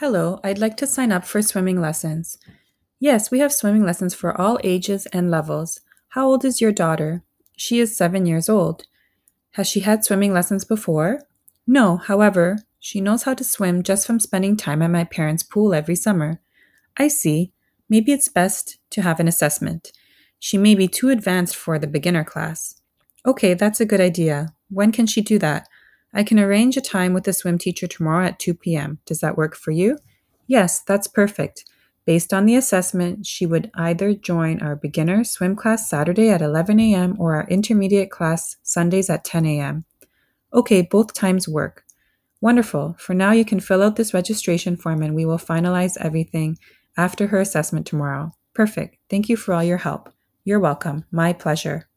Hello, I'd like to sign up for swimming lessons. Yes, we have swimming lessons for all ages and levels. How old is your daughter? She is seven years old. Has she had swimming lessons before? No, however, she knows how to swim just from spending time at my parents' pool every summer. I see. Maybe it's best to have an assessment. She may be too advanced for the beginner class. Okay, that's a good idea. When can she do that? I can arrange a time with the swim teacher tomorrow at 2 p.m. Does that work for you? Yes, that's perfect. Based on the assessment, she would either join our beginner swim class Saturday at 11 a.m. or our intermediate class Sundays at 10 a.m. Okay, both times work. Wonderful. For now, you can fill out this registration form and we will finalize everything after her assessment tomorrow. Perfect. Thank you for all your help. You're welcome. My pleasure.